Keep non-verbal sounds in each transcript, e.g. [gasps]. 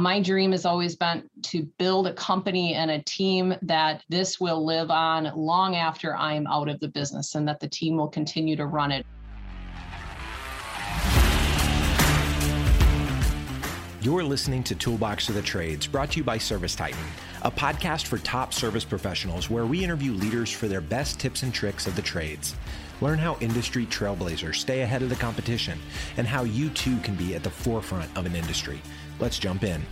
My dream has always been to build a company and a team that this will live on long after I'm out of the business and that the team will continue to run it. You're listening to Toolbox of the Trades, brought to you by Service Titan, a podcast for top service professionals where we interview leaders for their best tips and tricks of the trades. Learn how industry trailblazers stay ahead of the competition and how you too can be at the forefront of an industry. Let's jump in.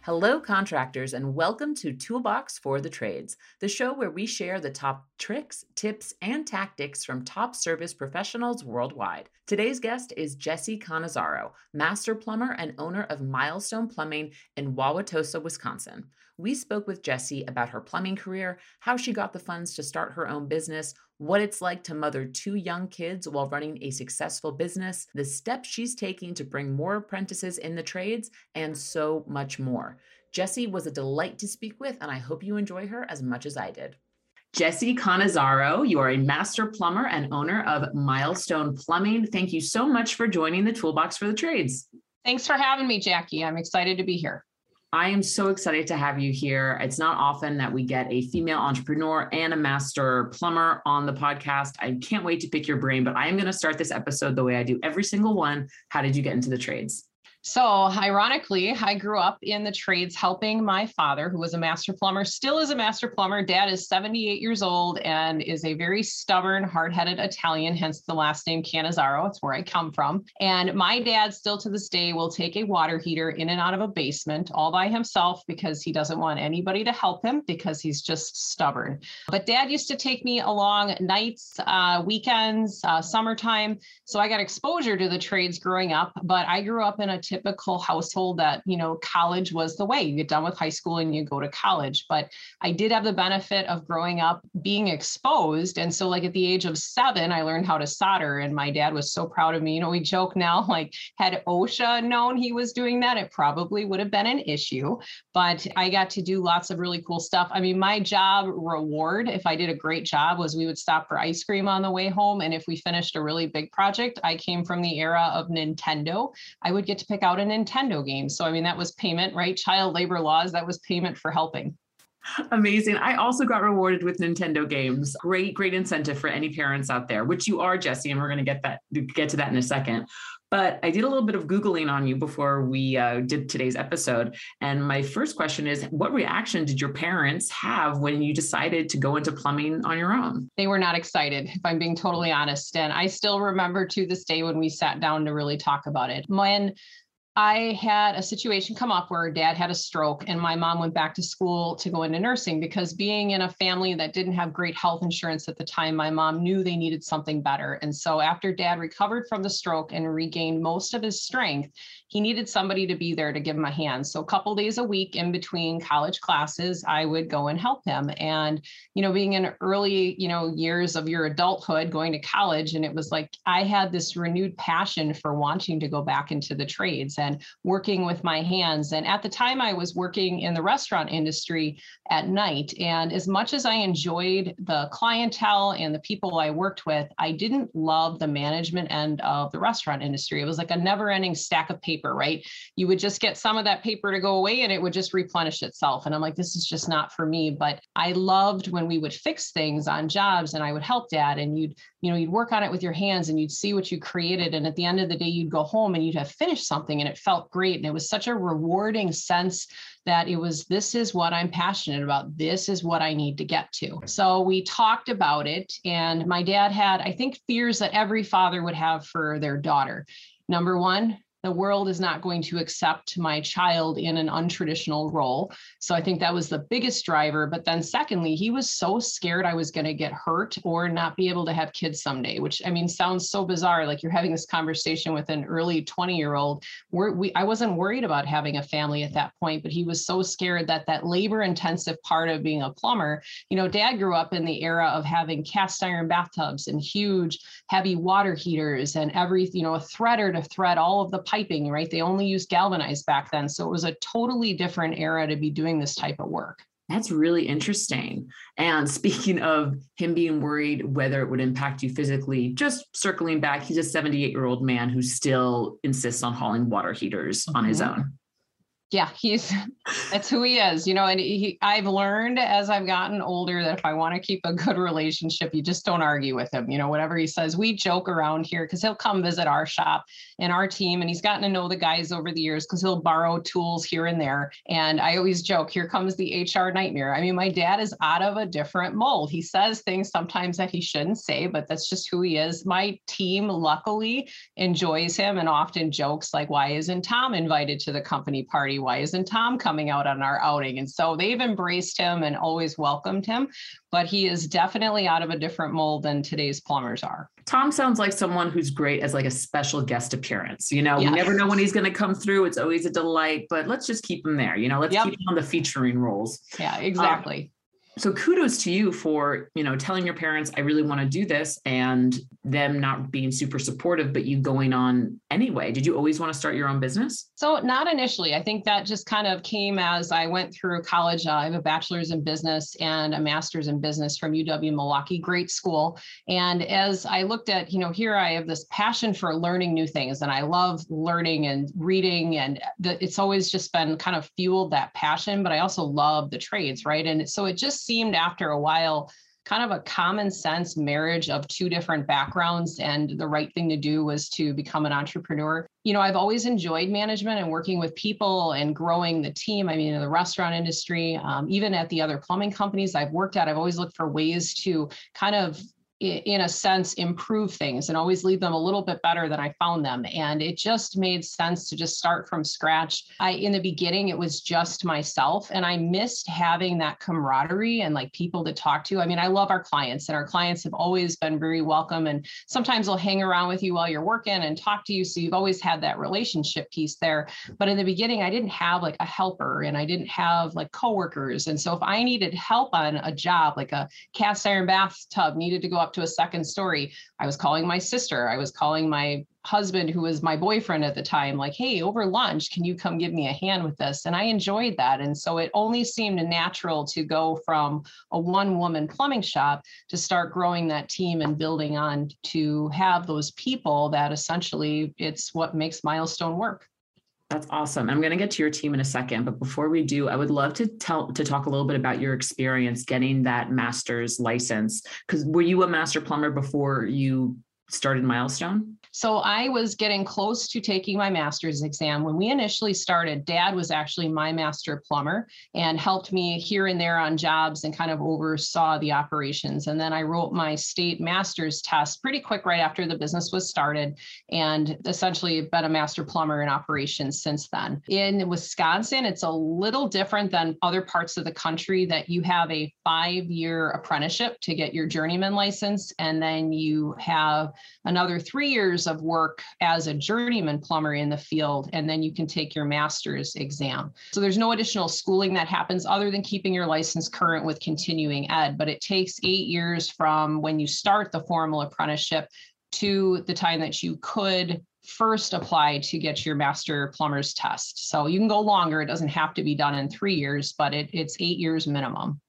Hello, contractors, and welcome to Toolbox for the Trades, the show where we share the top tricks, tips, and tactics from top service professionals worldwide. Today's guest is Jessie Cannizzaro, master plumber and owner of Milestone Plumbing in Wauwatosa, Wisconsin. We spoke with Jessie about her plumbing career, how she got the funds to start her own business, what it's like to mother two young kids while running a successful business, the steps she's taking to bring more apprentices in the trades, and so much more. Jessie was a delight to speak with, and I hope you enjoy her as much as I did. Jessie Cannizzaro, you are a master plumber and owner of Milestone Plumbing. Thank you so much for joining the Toolbox for the Trades. Thanks for having me, Jackie. I'm excited to be here. I am so excited to have you here. It's not often that we get a female entrepreneur and a master plumber on the podcast. I can't wait to pick your brain, but I am going to start this episode the way I do every single one. How did you get into the trades? So, ironically, I grew up in the trades helping my father, who was a master plumber, still is a master plumber. Dad is 78 years old and is a very stubborn, hard headed Italian, hence the last name Cannizzaro. It's where I come from. And my dad, still to this day, will take a water heater in and out of a basement all by himself because he doesn't want anybody to help him because he's just stubborn. But dad used to take me along nights, uh, weekends, uh, summertime. So I got exposure to the trades growing up, but I grew up in a typical household that, you know, college was the way you get done with high school and you go to college. But I did have the benefit of growing up being exposed. And so, like at the age of seven, I learned how to solder. And my dad was so proud of me. You know, we joke now, [laughs] like, had OSHA known he was doing that, it probably would have been an issue. But I got to do lots of really cool stuff. I mean, my job reward, if I did a great job, was we would stop for ice cream on the way home. And if we finished a really big project, I came from the era of Nintendo. I would get to pick out a Nintendo game. So, I mean, that was payment, right? Child labor laws, that was payment for helping. Amazing. I also got rewarded with Nintendo games. Great, great incentive for any parents out there, which you are, Jessie, and we're going to get that get to that in a second. But I did a little bit of Googling on you before we uh, did today's episode. And my first question is What reaction did your parents have when you decided to go into plumbing on your own? They were not excited, if I'm being totally honest. And I still remember to this day when we sat down to really talk about it. When I had a situation come up where dad had a stroke and my mom went back to school to go into nursing because being in a family that didn't have great health insurance at the time, my mom knew they needed something better. And so after dad recovered from the stroke and regained most of his strength, he needed somebody to be there to give him a hand. So a couple days a week in between college classes, I would go and help him. And, you know, being in early, you know, years of your adulthood, going to college, and it was like I had this renewed passion for wanting to go back into the trades and working with my hands. And at the time I was working in the restaurant industry at night. And as much as I enjoyed the clientele and the people I worked with, I didn't love the management end of the restaurant industry. It was like a never ending stack of paper paper, right? You would just get some of that paper to go away and it would just replenish itself. And I'm like, this is just not for me. But I loved when we would fix things on jobs and I would help dad and you'd, you know, you'd work on it with your hands and you'd see what you created. And at the end of the day, you'd go home and you'd have finished something and it felt great. And it was such a rewarding sense that it was this is what I'm passionate about. This is what I need to get to. So we talked about it. And my dad had, I think, fears that every father would have for their daughter. Number one, the world is not going to accept my child in an untraditional role. So I think that was the biggest driver. But then, secondly, he was so scared I was going to get hurt or not be able to have kids someday, which I mean sounds so bizarre. Like you're having this conversation with an early 20 year old. We, I wasn't worried about having a family at that point, but he was so scared that that labor intensive part of being a plumber, you know, dad grew up in the era of having cast iron bathtubs and huge, heavy water heaters and every, you know, a threader to thread all of the piping, right? They only used galvanized back then. So it was a totally different era to be doing this type of work. That's really interesting. And speaking of him being worried whether it would impact you physically, just circling back, he's a 78 year old man who still insists on hauling water heaters mm-hmm. on his mm-hmm. own yeah he's [laughs] that's who he is you know and he i've learned as i've gotten older that if i want to keep a good relationship you just don't argue with him you know whatever he says. We joke around here because he'll come visit our shop and our team and he's gotten to know the guys over the years because he'll borrow tools here and there. And i always joke here comes the hr nightmare. I mean my dad is out of a different mold. He says things sometimes that he shouldn't say but that's just who he is. My team luckily enjoys him and often jokes like why isn't tom invited to the company party why isn't Tom coming out on our outing? And so they've embraced him and always welcomed him, but he is definitely out of a different mold than today's plumbers are. Tom sounds like someone who's great as like a special guest appearance. You know, yes. we never know when he's going to come through. It's always a delight, but let's just keep him there. You know, let's yep. keep him on the featuring roles. Yeah, exactly. Um, so kudos to you for you know telling your parents i really want to do this and them not being super supportive but you going on anyway. Did you always want to start your own business? So not initially. I think that just kind of came as i went through college. Uh, i have a bachelor's in business and a master's in business from uw milwaukee great school. And as i looked at you know here i have this passion for learning new things and i love learning and reading and the, it's always just been kind of fueled that passion but i also love the trades right? And so it just seemed after a while kind of a common sense marriage of two different backgrounds and the right thing to do was to become an entrepreneur. You know i've always enjoyed management and working with people and growing the team. I mean in the restaurant industry um, even at the other plumbing companies i've worked at i've always looked for ways to kind of in a sense improve things and always leave them a little bit better than i found them. And it just made sense to just start from scratch. I in the beginning it was just myself and i missed having that camaraderie and like people to talk to. I mean i love our clients and our clients have always been very welcome and sometimes they'll hang around with you while you're working and talk to you so you've always had that relationship piece there. But in the beginning i didn't have like a helper and i didn't have like coworkers. And so if i needed help on a job like a cast iron bathtub needed to go up to a second story. I was calling my sister. I was calling my husband, who was my boyfriend at the time, like, hey, over lunch, can you come give me a hand with this? And I enjoyed that. And so it only seemed natural to go from a one woman plumbing shop to start growing that team and building on to have those people that essentially it's what makes Milestone work. That's awesome. I'm going to get to your team in a second, but before we do, I would love to tell to talk a little bit about your experience getting that master's license. Because were you a master plumber before you started Milestone? So I was getting close to taking my master's exam. When we initially started, dad was actually my master plumber and helped me here and there on jobs and kind of oversaw the operations. And then I wrote my state master's test pretty quick right after the business was started and essentially been a master plumber in operations since then. In Wisconsin, it's a little different than other parts of the country that you have a five year apprenticeship to get your journeyman license. And then you have another three years years of work as a journeyman plumber in the field, and then you can take your master's exam. So there's no additional schooling that happens other than keeping your license current with continuing ed, but it takes eight years from when you start the formal apprenticeship to the time that you could first apply to get your master plumber's test. So you can go longer. It doesn't have to be done in three years, but it, it's eight years minimum.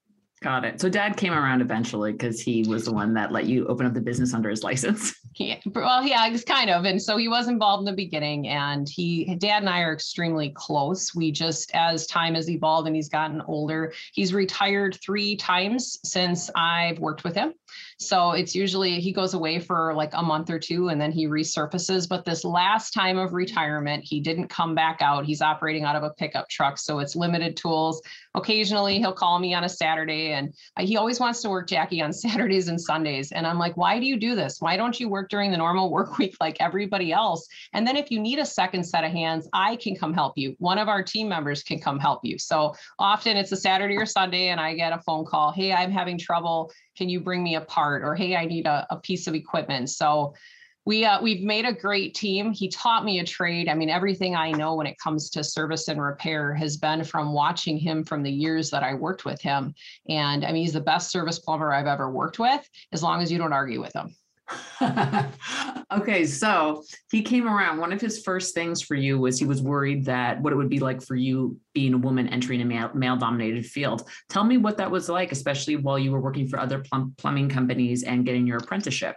Got it. So dad came around eventually because he was the one that let you open up the business under his [laughs] license. Yeah, well, yeah, it's kind of. And so he was involved in the beginning and he, dad and I are extremely close. We just, as time has evolved and he's gotten older, he's retired three times since I've worked with him. So it's usually he goes away for like a month or two and then he resurfaces. But this last time of retirement, he didn't come back out. He's operating out of a pickup truck. So it's limited tools. Occasionally he'll call me on a Saturday and he always wants to work Jackie on [laughs] Saturdays and Sundays. And I'm like, why do you do this? Why don't you work during the normal work [laughs] week like everybody else? And then if you need a second set of hands, I can come help you. One of our team members can come help you. So often it's a Saturday or Sunday and I get a phone call. Hey, I'm having trouble can you bring me a part? Or hey i need a, a piece of equipment. So we uh, we've made a great team. He taught me a trade. I mean everything i know when it comes to service and repair has been from watching him from the years that i worked with him. And i mean he's the best service plumber i've ever worked with as long as you don't argue with him [laughs] okay, so he came around. One of his first things for you was he was worried that what it would be like for you being a woman entering a male, dominated field. Tell me what that was like, especially while you were working for other plum, plumbing companies and getting your apprenticeship.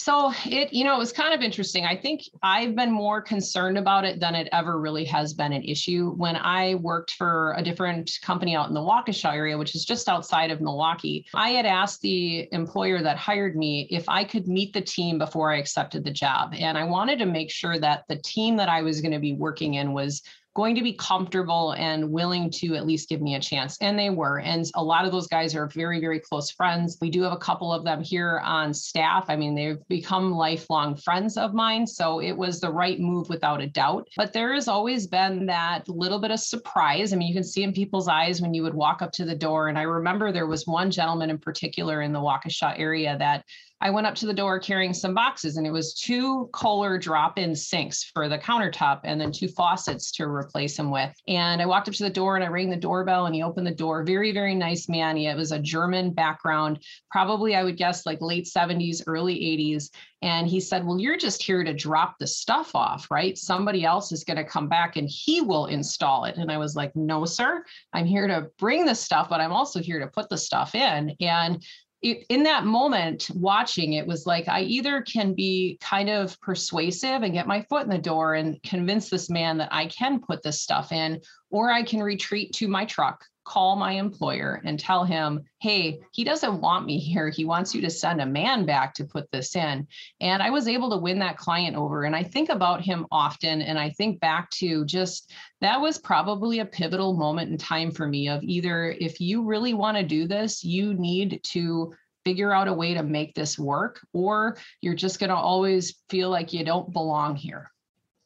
So it, you know, it was kind of interesting. I think I've been more concerned about it than it ever really has been an issue. When I worked for a different company out in the Waukesha area, which is just outside of Milwaukee, I had asked the employer that hired me if I could meet the team before I accepted the job. And I wanted to make sure that the team that I was going to be working in was going to be comfortable and willing to at least give me a chance. And they were. And a lot of those guys are very, very close friends. We do have a couple of them here on staff. I mean, they've become lifelong friends of mine. So it was the right move without a doubt. But there has always been that little bit of surprise. I mean, you can see in people's eyes when you would walk up to the door. And I remember there was one gentleman in particular in the Waukesha area that I went up to the door carrying some boxes, and it was two Kohler drop in sinks for the countertop and then two faucets to replace them with. And I walked up to the door and I rang the doorbell, and he opened the door. Very, very nice man. He it was a German background, probably I would guess like late 70s, early 80s. And he said, Well, you're just here to drop the stuff off, right? Somebody else is going to come back and he will install it. And I was like, No, sir, I'm here to bring the stuff, but I'm also here to put the stuff in. And it, in that moment watching it was like i either can be kind of persuasive and get my foot in the door and convince this man that i can put this stuff in or i can retreat to my truck call my employer and tell him, hey, he doesn't want me here. He wants you to send a man back to put this in. And I was able to win that client over. And I think about him often. And I think back to just that was probably a pivotal moment in time for me of either if you really want to do this, you need to figure out a way to make this work, or you're just going to always feel like you don't belong here.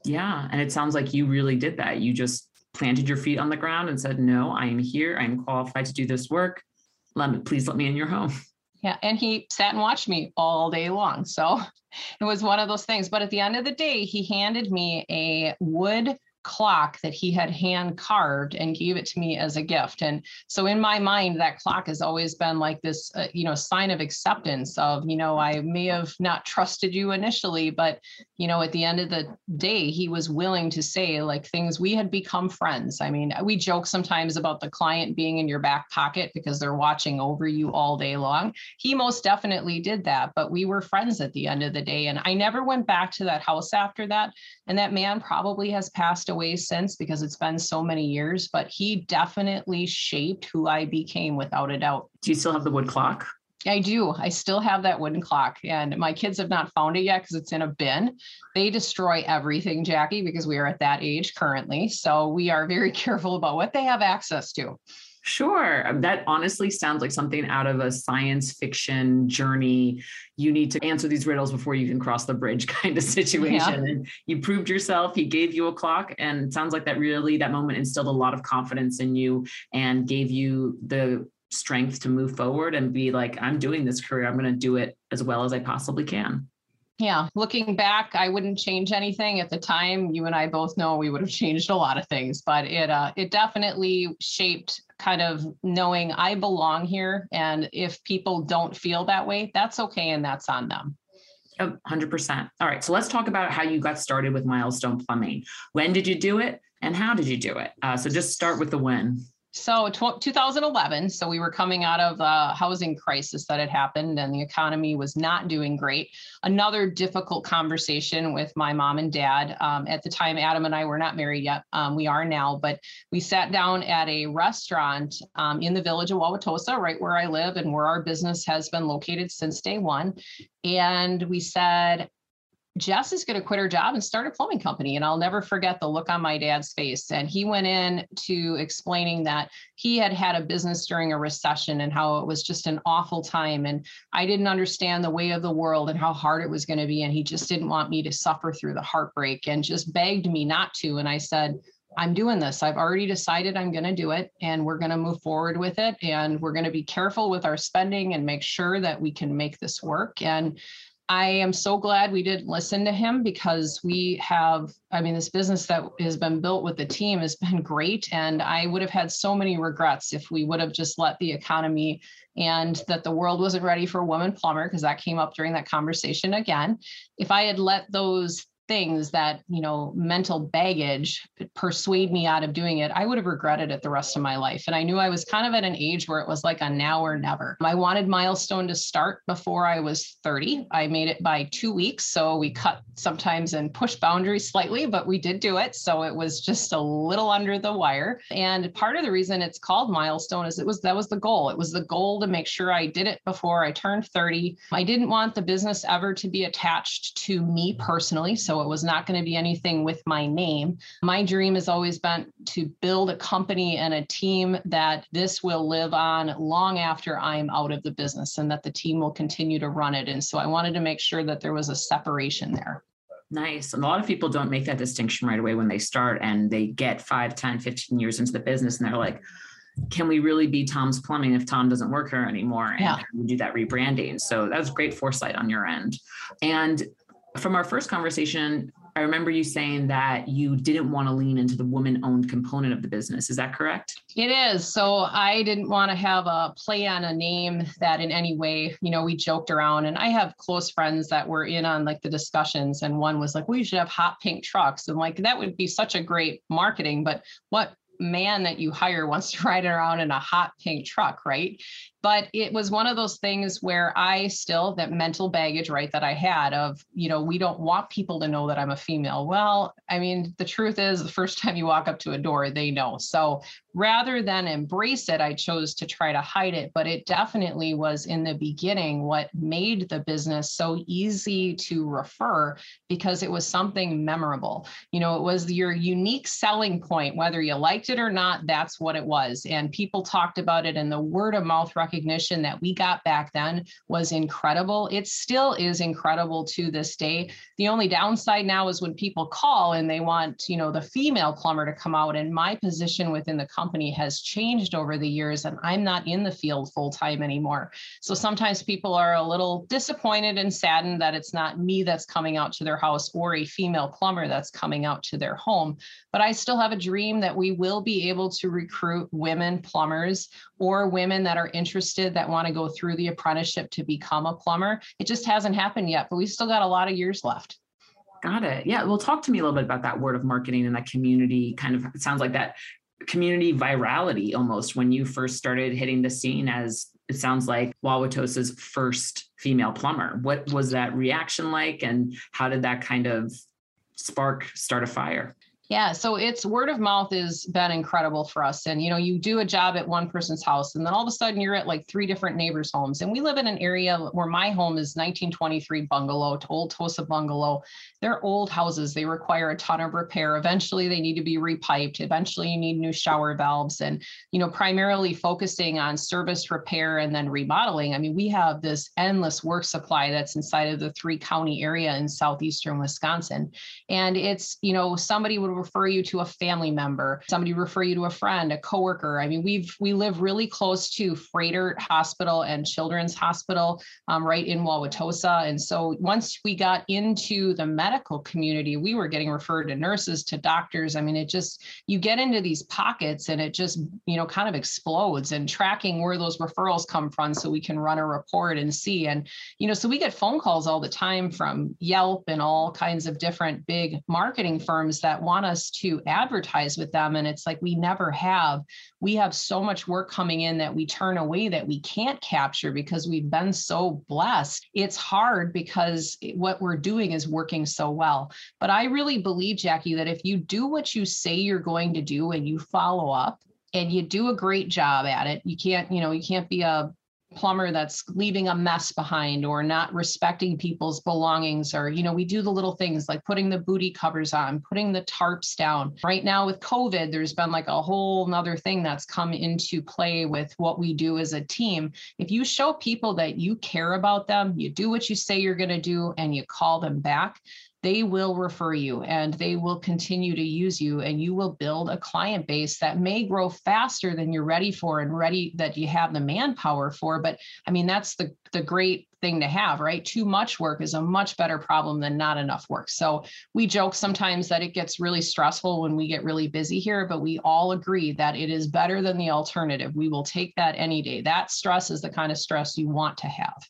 Yeah. And it sounds like you really did that. You just planted your feet on the ground and said, No, I am here. I am qualified to do this work. Let me, please let me in your home. Yeah. And he sat and watched me all day long. So [laughs] it was one of those things. But at the end of the day, he handed me a wood clock that he had hand carved and gave it to me as a gift. And so in my mind that clock has always been like this uh, you know sign of acceptance of you know i may have not trusted you initially but you know at the end of the day he was willing to say like things we had become friends. I mean we joke sometimes about the client being in your back pocket because they're watching over you all day long. He most definitely did that but we were friends at the end of the day. And i never went back to that house after that. And that man probably has passed away since because it's been so many years, but he definitely shaped who I became without a doubt. Do you still have the wood clock? I do. I still have that wooden clock, and my kids have not found it yet because it's in a bin. They destroy everything, Jackie, because we are at that age currently. So we are very [laughs] careful about what they have access to. Sure. Um, that honestly sounds like something out of a science fiction journey. You need to answer these riddles before you can cross the bridge [laughs] kind of situation. Yeah. And you proved yourself. He gave you a clock. And it sounds like that really, that moment instilled a lot of confidence in you and gave you the strength to move forward and be like, I'm doing this career. I'm going to do it as well as I possibly can. Yeah, looking back, I wouldn't change anything at the time. You and I both know we would have changed a lot of things, but it uh, it definitely shaped kind of knowing I belong here, and if people don't feel that way, that's okay, and that's on them. 100%. All right. So let's talk about how you got started with Milestone Plumbing. When did you do it and how did you do it? Uh, so just start with the when. So 2011, so we were coming out of the housing crisis that had happened and the economy was not doing great. Another difficult conversation with my mom and dad. Um, at the time, Adam and I were not married yet. Um, we are now, but we sat down at a restaurant um, in the village of Wauwatosa, right where I live and where our business has been located since day one. And we said, Jess is going to quit her job and start a plumbing company. And I'll never forget the look on my dad's face. And he went in to explaining that he had had a business during a recession and how it was just an awful time. And I didn't understand the way of the world and how hard it was going to be. And he just didn't want me to suffer through the heartbreak and just begged me not to. And I said, I'm doing this. I've already decided I'm going to do it and we're going to move forward with it. And we're going to be careful with our spending and make sure that we can make this work. And I am so glad we didn't listen to him because we have, I mean, this business that has been built with the team has been great. And I would have had so many regrets if we would have just let the economy and that the world wasn't ready for a woman plumber, because that came up during that conversation again. If I had let those things that you know mental baggage persuade me out of doing it i would have regretted it the rest of my life. And i knew i was kind of at an age where it was like a now or never. I wanted milestone to start before i was 30 i made it by two weeks so we cut sometimes and push boundaries slightly but we did do it. So it was just a little under the wire. And part of the reason it's called milestone is it was that was the goal. It was the goal to make sure i did it before i turned 30 i didn't want the business ever to be attached to me personally so it was not going to be anything with my name. My dream has always been to build a company and a team that this will live on long after I'm out of the business and that the team will continue to run it. And so I wanted to make sure that there was a separation there. Nice. And a lot of people don't make that distinction right away when they start and they get 5, 10, 15 years into the business and they're like, can we really be Tom's Plumbing if Tom doesn't work here anymore? And yeah. we do that rebranding. So that was great foresight on your end. And from our first conversation, I remember you saying that you didn't want to lean into the woman owned component of the business. Is that correct? It is. So I didn't want to have a play on a name that in any way, you know, we joked around. And I have close friends that were in on like the discussions. And one was like, we should have hot pink trucks. And like, that would be such a great marketing. But what man that you hire [laughs] wants to ride around in a hot pink truck, right? but it was one of those things where I still that mental baggage, right, that I had of, you know, we don't want people to know that I'm a female. Well, I mean, the truth is the first [laughs] time you walk up to a door, they know. So rather than embrace it, I chose to try to hide it. But it definitely was in the beginning what made the business so easy to refer because it was something memorable. You know, it was your unique selling point, whether you liked it or not, that's what it was. And people talked about it and the word of mouth recognition that we got back then was incredible. It still is incredible to this day. The only downside now is when people call and they want, you know, the female plumber to come out and my position within the company has changed over the years and I'm not in the field full time anymore. So sometimes people are a little disappointed and saddened that it's not me that's coming out to their house or a female plumber that's coming out to their home. But I still have a dream that we will be able to recruit women plumbers or women that are interested that want to go through the apprenticeship to become a plumber. It just hasn't happened yet, but we've still got a lot of years left. Got it. Yeah. Well, talk to me a little bit about that word of marketing and that community kind of, sounds like that community virality almost when you first started hitting the scene as it sounds like Wauwatosa's first female plumber. What was that reaction like and how did that kind of spark start a fire? Yeah, so it's word of mouth has been incredible for us. And you know, you do a job at one person's house, and then all of a sudden you're at like three different neighbors' homes. And we live in an area where my home is 1923 bungalow, to old Tosa bungalow. They're old houses. They require a ton of repair. Eventually, they need to be repiped. Eventually, you need new shower valves, and you know, primarily focusing on service repair and then remodeling. I mean, we have this endless work supply that's inside of the three county area in southeastern Wisconsin, and it's you know somebody would refer you to a family member, somebody refer you to a friend, a coworker. I mean, we've we live really close to Froedtert Hospital and Children's Hospital, um, right in Wauwatosa. And so once we got into the medical community, we were getting referred to nurses, to doctors. I mean, it just you get into these pockets and it just you know kind of explodes. And tracking where those referrals come from, so we can run a report and see. And you know, so we get phone calls all the time from Yelp and all kinds of different big marketing firms that want us to advertise with them. And it's like we never have. We have so much work coming in that we turn away that we can't capture because we've been so blessed. It's hard because what we're doing is working so well. But I really believe, Jackie, that if you do what you say you're going to do and you follow up, and you do a great job at it. You can't, you know, you can't be a plumber that's leaving a mess behind or not respecting people's belongings or you know we do the little things like putting the booty covers on putting the tarps down. Right now with covid there's been like a whole nother thing that's come into play with what we do as a team. If you show people that you care about them you do what you say you're going to do and you call them back they will refer you and they will continue to use you and you will build a client base that may grow faster than you're ready for and ready that you have the manpower for but i mean that's the the great thing to have, right? Too much work is a much better problem than not enough work. So we joke sometimes that it gets really stressful when we get really busy here, but we all agree that it is better than the alternative. We will take that any day. That stress is the kind of stress you want to have.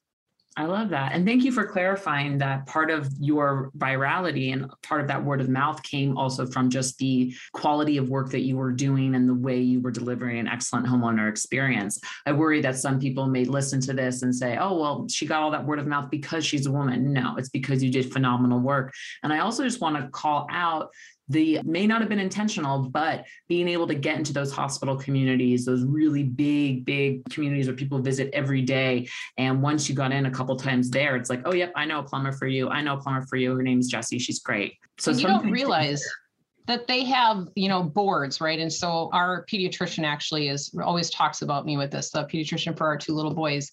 I love that. And thank you for clarifying that part of your virality and part of that word of mouth came also from just the quality of work that you were doing and the way you were delivering an excellent homeowner experience. I worry that some people may listen to this and say, oh, well, she got all that word of mouth because she's a woman. No, it's because you did phenomenal work. And I also just want to call out the may not have been intentional, but being able to get into those hospital communities, those really big, big communities where people visit every day. And once you got in a couple times there, it's like, oh, yep, I know a plumber for you. I know a plumber for you. Her name is Jessie. She's great. So you don't realize that they have you know boards right and so our pediatrician actually is always talks about me with this the pediatrician for our two little boys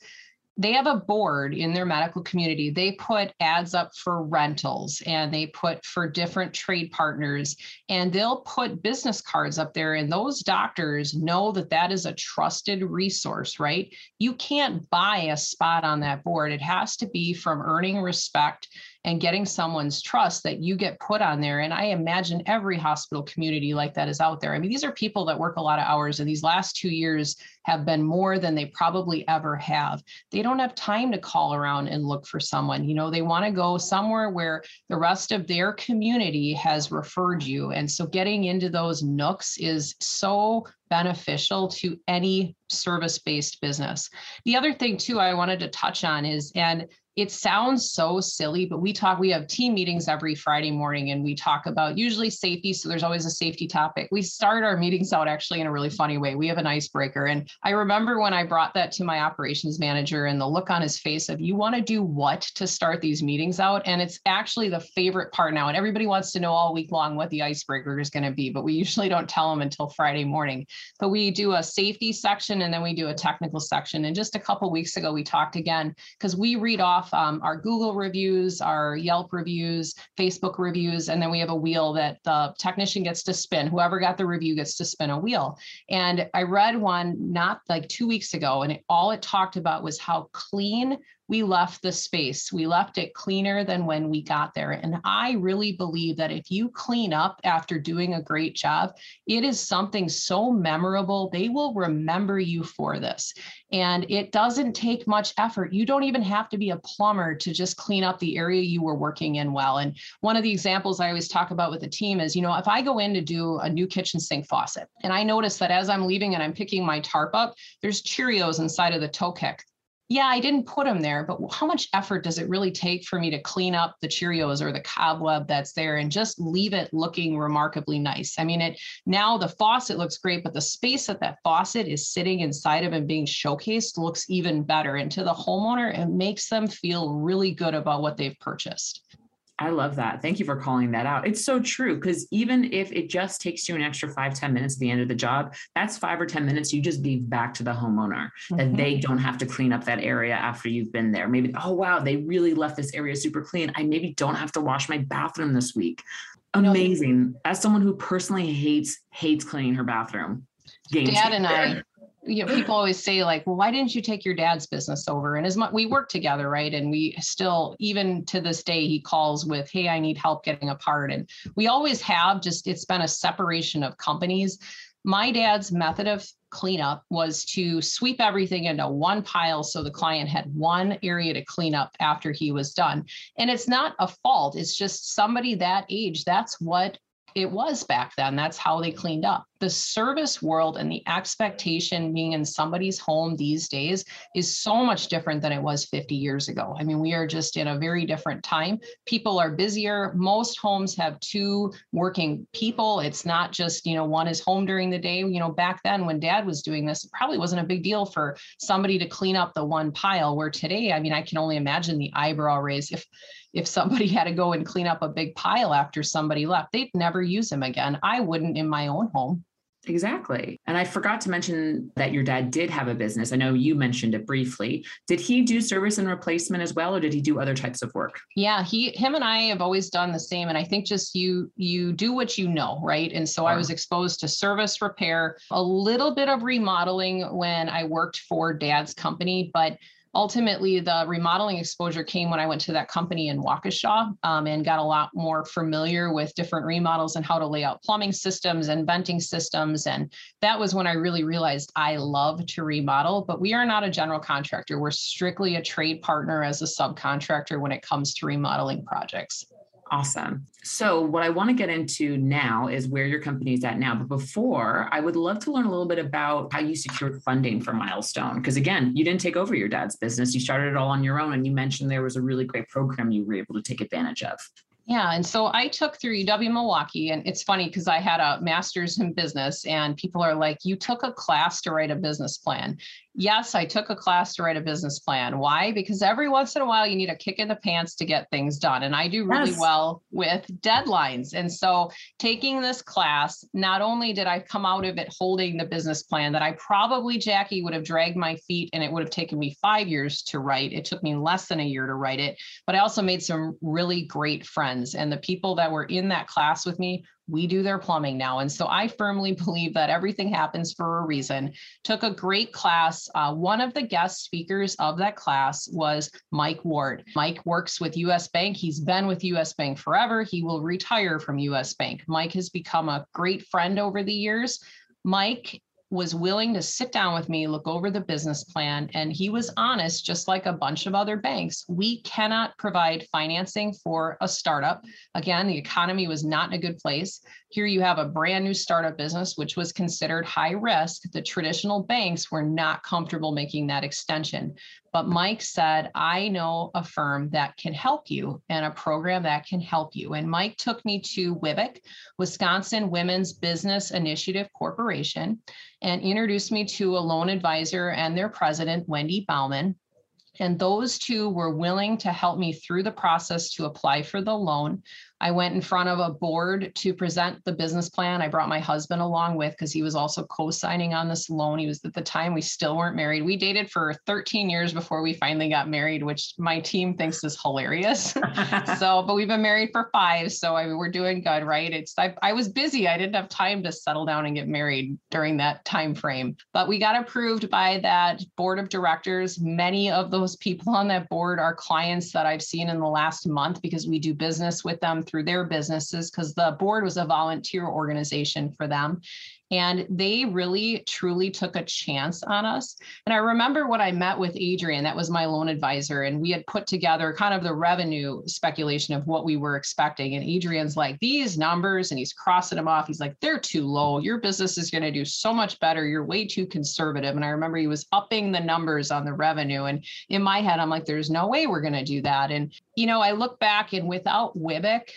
they have a board in their medical community. They put ads up for rentals and they put for different trade partners and they'll put business cards up there and those doctors know that that is a trusted resource, right? You can't buy a spot on that board. It has to be from earning respect and getting someone's trust that you get put on there. And I imagine every hospital community like that is out there. I mean, these are people that work a lot of hours, and these last two years have been more than they probably ever have. They don't have time to call around and look for someone. You know, they want to go somewhere where the rest of their community has referred you. And so getting into those nooks is so beneficial to any service based business. The other thing, too, I wanted to touch on is, and it sounds so silly, but we talk, we have team meetings every Friday morning and we talk about usually safety. So there's always a safety topic. We start our meetings out actually in a really funny way. We have an icebreaker. And I remember when I brought that to my operations manager and the look on his face of, you want to do what to start these meetings out? And it's actually the favorite part now. And everybody wants to know all week long what the icebreaker is going to be, but we usually don't tell them until Friday morning. But we do a safety section and then we do a technical section. And just a couple weeks ago, we talked again because we read off um, our Google reviews, our Yelp reviews, Facebook reviews, and then we have a wheel that the technician gets to spin. Whoever got the review gets to spin a wheel. And I read one not like two weeks ago, and it, all it talked about was how clean we left the space. We left it cleaner than when we got there. And I really believe that if you clean up after doing a great job, it is something so memorable. They will remember you for this. And it doesn't take much effort. You don't even have to be a plumber to just clean up the area you were working in well. And one of the examples I always talk about with the team is, you know, if I go in to do a new kitchen sink faucet and I notice that as I'm leaving and I'm picking my tarp up, there's Cheerios inside of the toe kick yeah, I didn't put them there, but how much effort does it really take for me to clean up the Cheerios or the cobweb that's there and just leave it looking remarkably nice? I mean, it now the faucet looks great, but the space that that faucet is sitting inside of and being showcased looks even better. And to the homeowner, it makes them feel really good about what they've purchased. I love that. Thank you for calling that out. It's so true because even if it just takes you an extra five ten minutes at the end of the job, that's five or 10 minutes you just gave back to the homeowner mm-hmm. that they don't have to clean up that area after you've been there. Maybe, oh, wow, they really left this area super clean. I maybe don't have to wash my bathroom this week. Amazing. As someone who personally hates, hates cleaning her bathroom. Dad and I you know, people always say like, well, why didn't you take your dad's business over? And as much we work together, right? And we still, even to this day, he calls with, hey, I need help getting a part. And we always have just, it's been a separation of companies. My dad's method of cleanup was to sweep everything into one pile so the client had one area to clean up after he was done. And it's not a fault, it's just somebody that age, that's what it was back then. That's how they cleaned up. The service world and the expectation being in somebody's home these days is so much different than it was 50 years ago. I mean, we are just in a very different time. People are busier. Most homes have two working people. It's not just, you know, one is home during the day. You know, back then when dad was doing this, it probably wasn't a big deal for somebody to clean up the one pile. Where today, I mean, I can only imagine the eyebrow raise if if somebody [laughs] had to go and clean up a big pile after somebody left, they'd never use them again. I wouldn't in my own home. Exactly. And I forgot to mention that your dad did have a business. I know you mentioned it briefly. Did he do service and replacement as well or did he do other types of work? Yeah, he him and I have always done the same and I think just you you do what you know, right? And so. I was exposed to service repair, a little bit of remodeling when I worked for dad's company, but ultimately the remodeling exposure came when I went to that company in Waukesha um, and got a lot more familiar with different remodels and how to lay out plumbing systems and venting systems. And that was when I really realized I love to remodel, but we are not a general contractor. We're strictly a trade partner as a subcontractor when it comes to remodeling projects. Awesome. So, what I want to get into now is where your company is at now. But before, I would love to learn a little bit about how you secured funding for Milestone. Because again, you didn't take over your dad's business, you started it all on your own. And you mentioned there was a really great program you were able to take advantage of. Yeah. And so I took through UW Milwaukee, and it's funny because I had a master's in business, and people are like, You took a class to write a business plan. Yes, I took a class to write a business plan. Why? Because every once in a while you need a kick in the pants to get things done. And I do really yes. well with deadlines. And so taking this class, not only did I come out of it holding the business plan that I probably, Jackie, would have dragged my feet and it would have taken me five years to write. It took me less than a year to write it, but I also made some really great friends friends and the people that were in that class with me we do their plumbing now. And so i firmly [laughs] believe that everything happens for a reason. Took a great class uh, one of the guest speakers of that class was mike ward. Mike works with us bank. He's been with us bank forever. He will retire from us bank. Mike has become a great friend over the years. Mike was willing to sit down with me, look over the business plan, and he was honest, just like a bunch of other banks. We cannot provide financing for a startup. Again, the economy was not in a good place. Here you have a brand new startup business, which was considered high risk. The traditional banks were not comfortable making that extension. But Mike said, I know a firm that can help you and a program that can help you. And Mike took me to WWBIC, Wisconsin Women's Business Initiative Corporation, and introduced me to a loan advisor and their president, Wendy Baumann. And those two were willing to help me through the process to apply for the loan. I went in front of a board to present the business plan. I brought my husband along with because he was also co-signing on this loan. He was at the time we still weren't married. We dated for 13 years before we finally got married, which my team thinks is hilarious. [laughs] so, but we've been married for five, so I mean, we're doing good, right? It's I, I was busy. I didn't have time to settle down and get married during that time frame. But we got approved by that board of directors. Many of those people on that board are clients that I've seen in the last month because we do business with them through their businesses because the board was a volunteer organization for them. And they really truly took a chance on us. And I remember when I met with Adrian, that was my loan advisor, and we had put together kind of the revenue speculation of what we were expecting. And Adrian's like, these numbers, and he's crossing them off. He's like, they're too low. Your business is going to do so much better. You're way too conservative. And I remember he was upping the numbers on the revenue. And in my head, I'm like, there's no way we're going to do that. And, you know, I look back and without WWBIC,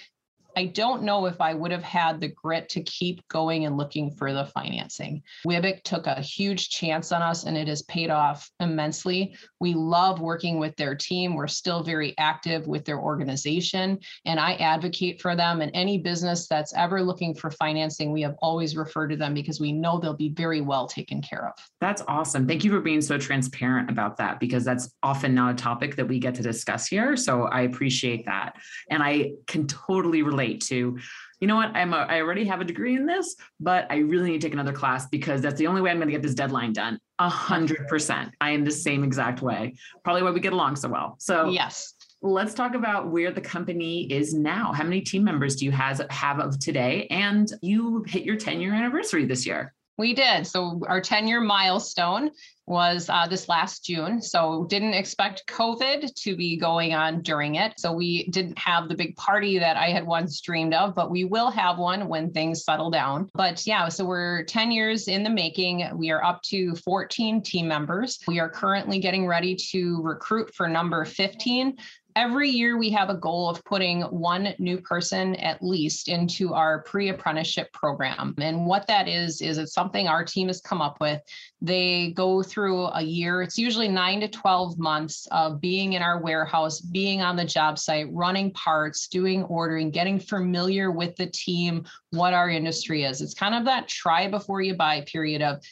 I don't know if I would have had the grit to keep going and looking for the financing. WWBIC took a huge chance on us and it has paid off immensely. We love working with their team. We're still very active with their organization and I advocate for them. And any business that's ever looking for financing, we have always referred to them because we know they'll be very well taken care of. That's awesome. Thank you for being so transparent about that because that's often not a topic that we get to discuss here. So I appreciate that. And I can totally relate to you know what i'm a, i already have a degree in this but i really need to take another class because that's the only way i'm going to get this deadline done. A hundred percent. I am the same exact way. Probably why we get along so well. So yes. let's talk about where the company is now. How many team members do you have, have of today? And you hit your 10 year anniversary this year we did. So our 10 year milestone was uh, this last June. So didn't expect COVID to be going on during it. So we didn't have the big party that I had once dreamed of, but we will have one when things settle down. But yeah, so we're 10 years in the making. We are up to 14 team members. We are currently getting ready to recruit for number 15 every year we have a goal of putting one new person at least into our pre-apprenticeship program. And what that is is it's something our team has come up with. They go through a year it's usually 9 to 12 months of being in our warehouse being on the job site running parts doing ordering getting familiar with the team what our industry is. It's kind of that try before you buy period of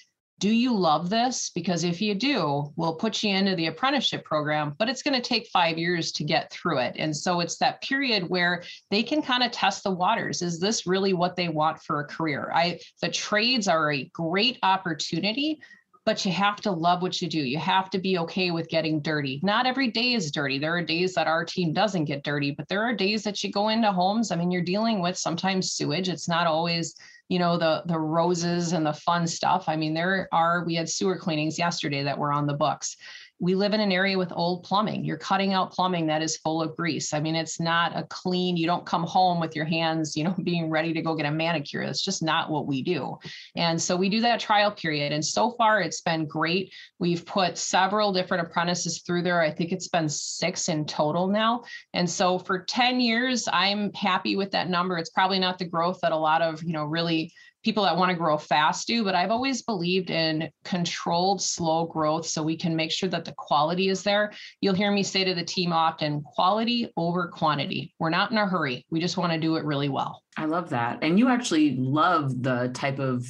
do you love this? Because if you do, we'll put you into the apprenticeship program, but it's going to take five years to get through it. And so it's that period where they can kind of test the waters. Is this really what they want for a career? I the trades are a great opportunity, but you have to love what you do. You have to be okay with getting dirty. Not every day is dirty. There are days that our team doesn't get dirty, but there are days that you go into homes. I mean, you're dealing with sometimes sewage. It's not always you know the the roses and the fun stuff. I mean there are we had sewer cleanings yesterday that were on the books we live in an area with old plumbing. You're cutting out plumbing that is full of grease. I mean, it's not a clean, you don't come home with your hands, you know, [laughs] being ready to go get a manicure. That's just not what we do. And so we do that trial period. And so far it's been great. We've put several different apprentices through there. I think it's been six in total now. And so for 10 years, I'm happy with that number. It's probably not the growth that a lot of, you know, really people that want to grow fast do, but I've always believed in controlled, slow growth so we can make sure that the quality is there. You'll hear me say to the team often quality over quantity. We're not in a hurry. We just want to do it really well. I love that. And you actually love the type of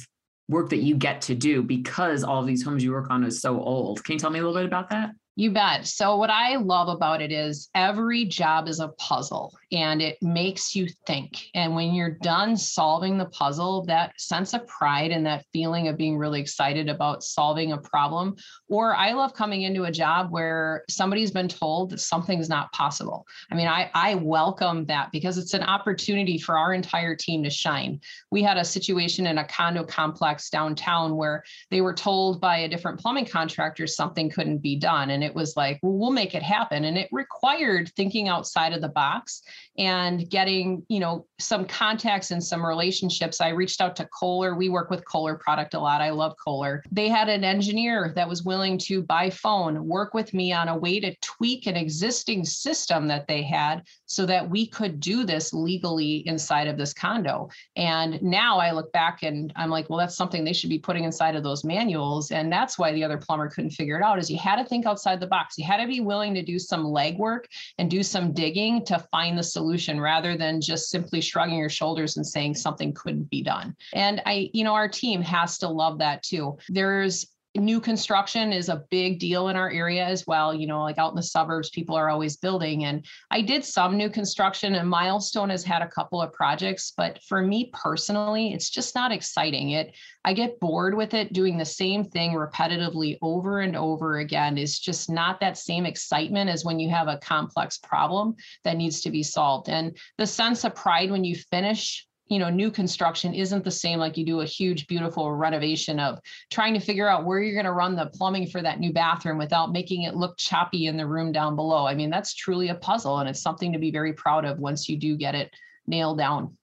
work that you get to do because all of these homes you work on is so old. Can you tell me a little bit about that? You bet. So, what I love about it is every job is a puzzle and it makes you think. And when you're done solving the puzzle, that sense of pride and that feeling of being really excited about solving a problem. Or I love coming into a job where somebody's been told that something's not possible. I mean, I, I welcome that because it's an opportunity for our entire team to shine. We had a situation in a condo complex downtown where they were told by a different plumbing contractor something couldn't be done. And it was like well, we'll make it happen and it required thinking outside of the box and getting you know some contacts and some relationships. I reached out to kohler. We work with kohler product a lot. I love kohler. They had an engineer that was willing to by phone work with me on a way to tweak an existing system that they had so that we could do this legally inside of this condo. And now i look back and i'm like well that's something they should be putting inside of those manuals. And that's why the other plumber couldn't figure it out is you had to think outside the box. You had to be willing to do some legwork and do some digging to find the solution rather than just simply shrugging your shoulders and saying something couldn't be done. And I, you know, our team has to love that too. There's new construction is a big deal in our area as well you know like out in the suburbs people are always building and i did some new construction and milestone has had a couple of projects but for me personally it's just not exciting. It i get bored with it doing the same thing repetitively over and over again. Is just not that same excitement as when you have a complex problem that needs to be solved and the sense of pride when you finish you know new construction isn't the same like you do a huge beautiful renovation of trying to figure out where you're going to run the plumbing for that new bathroom without making it look choppy in the room down below. I mean that's truly a puzzle and it's something to be very proud of once you do get it nailed down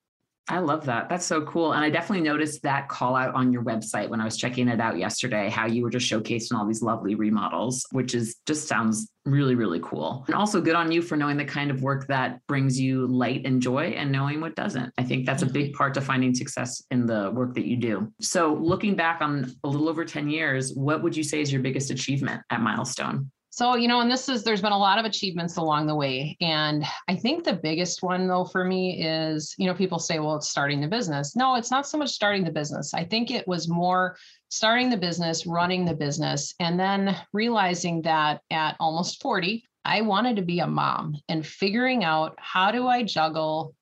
I love that. That's so cool. And I definitely noticed that call out on your website when I was checking it out yesterday, how you were just showcasing all these lovely remodels, which is just sounds really, really cool. And also good on you for knowing the kind of work that brings you light and joy and knowing what doesn't. I think that's a big mm-hmm. part to finding success in the work that you do. So looking back on a little over 10 years, what would you say is your biggest achievement at Milestone? So, you know, and this is, there's been a lot of achievements along the way. And I think the biggest one, though, for me is, you know, people say, well, it's starting the business. No, it's not so much starting the business. I think it was more starting the business, running the business, and then realizing that at almost 40, I wanted to be a mom and figuring out how do I juggle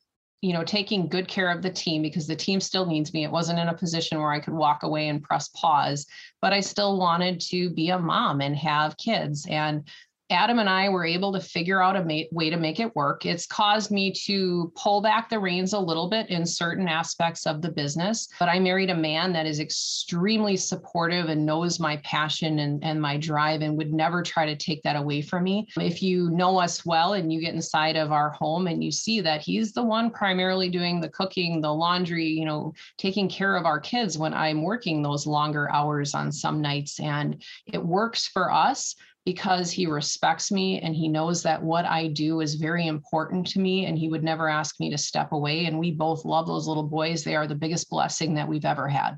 you know, taking good care of the team because the team still needs me. It wasn't in a position where I could walk away and press pause, but I still wanted to be a mom and have kids. And Adam and I were able to figure out a ma- way to make it work. It's caused me to pull back the reins a little bit in certain aspects of the business, but I married a man that is extremely supportive and knows my passion and, and my drive and would never try to take that away from me. If you know us well and you get inside of our home and you see that he's the one primarily doing the cooking, the laundry, you know, taking care of our kids when I'm working those longer hours on some nights. And it works for us because he respects me and he knows that what I do is very important to me and he would never ask me to step away. And we both love those little boys. They are the biggest blessing that we've ever had.